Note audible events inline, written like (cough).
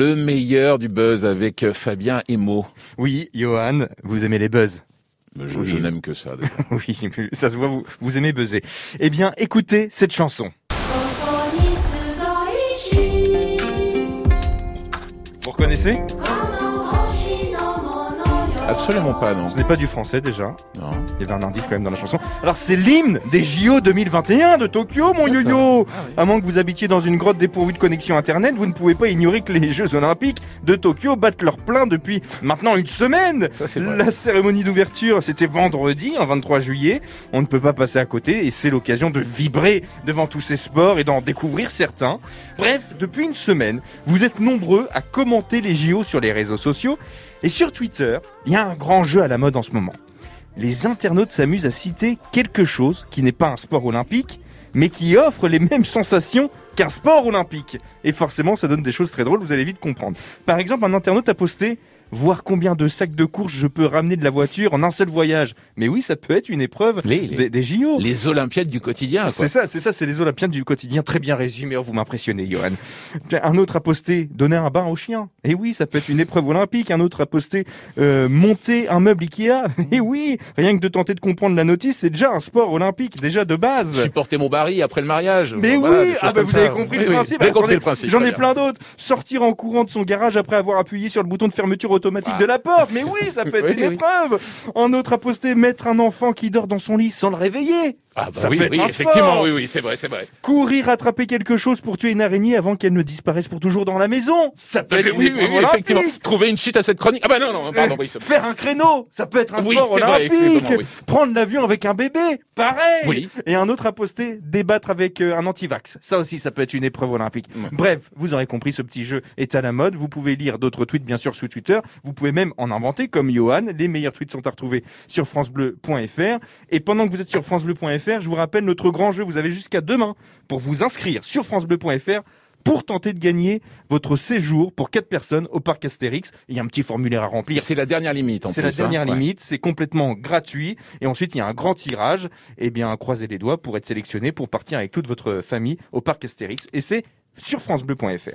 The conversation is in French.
le meilleur du buzz avec euh, Fabien Emo. Oui, Johan, vous aimez les buzz je, je n'aime que ça. (laughs) oui, ça se voit, vous, vous aimez buzzer. Eh bien, écoutez cette chanson. Vous reconnaissez? Absolument pas, non. Ce n'est pas du français déjà. non. Il y avait un indice quand même dans la chanson. Alors c'est l'hymne des JO 2021 de Tokyo, mon yo-yo À moins que vous habitiez dans une grotte dépourvue de connexion internet, vous ne pouvez pas ignorer que les (laughs) Jeux Olympiques de Tokyo battent leur plein depuis maintenant une semaine Ça. La cérémonie d'ouverture, c'était vendredi, un 23 juillet. On ne peut pas passer à côté et c'est l'occasion de vibrer devant tous ces sports et d'en découvrir certains. Bref, depuis une semaine, vous êtes nombreux à commenter les JO sur les réseaux sociaux et sur Twitter, il y a un grand jeu à la mode en ce moment. Les internautes s'amusent à citer quelque chose qui n'est pas un sport olympique, mais qui offre les mêmes (laughs) sensations qu'un sport olympique. Et forcément, ça donne des choses très drôles, vous allez vite comprendre. Par exemple, un internaute a posté Voir combien de sacs de courses je peux ramener de la voiture en un seul voyage. Mais oui, ça peut être une épreuve Les, les, des, des JO. les Olympiades du quotidien. C'est ça, c'est ça, c'est les Olympiades du quotidien. Très bien résumé, oh, vous m'impressionnez, Johan. Un autre a posté donner un bain au chien. Et oui, ça peut être une épreuve olympique. Un autre a posté euh, monter un meuble Ikea. (laughs) Et oui, rien que de tenter de comprendre la notice, c'est déjà un sport olympique, déjà de base. Supporter mon baril après le mariage. Mais oui, ah bah vous ça. avez compris Oui, le principe. J'en ai bien. plein d'autres. Sortir en courant de son garage après avoir appuyé sur le bouton de fermeture automatique de la porte. Mais oui, ça peut être (laughs) Oui, une oui. épreuve. Un autre a posté mettre un enfant qui dort dans son lit sans le réveiller. Ah bah Ça oui, peut être oui, un effectivement, oui, oui, c'est vrai, c'est vrai. Courir attraper quelque chose pour tuer une araignée avant qu'elle ne disparaisse pour toujours dans la maison. Ça peut être une oui, oui, épreuve oui, effectivement. Trouver une suite à cette chronique. Ah bah non, non, pardon, Euh, oui, c'est- Faire un créneau, ça peut être un Oui, sport vrai, olympique. oui. Prendre l'avion avec un bébé, pareil. Oui. Et un autre a posté débattre avec euh, un anti-vax. Ça aussi, ça peut être une épreuve olympique. Ouais. Bref, vous aurez compris, ce petit jeu est à la mode. Vous pouvez lire d'autres tweets, bien sûr, sur Twitter. Vous pouvez même en inventer, comme Johan. Les meilleurs tweets sont à retrouver sur francebleu.fr. Et pendant que vous êtes sur francebleu.fr, je vous rappelle notre grand jeu. Vous avez jusqu'à demain pour vous inscrire sur francebleu.fr pour tenter de gagner votre séjour pour quatre personnes au parc Astérix. Il y a un petit formulaire à remplir. C'est la dernière limite, en C'est la dernière hein. Ouais. limite, c'est complètement gratuit. Et ensuite, il y a un grand tirage. Eh bien, croisez les doigts pour être sélectionné pour partir avec toute votre famille au parc Astérix. Et c'est sur francebleu.fr.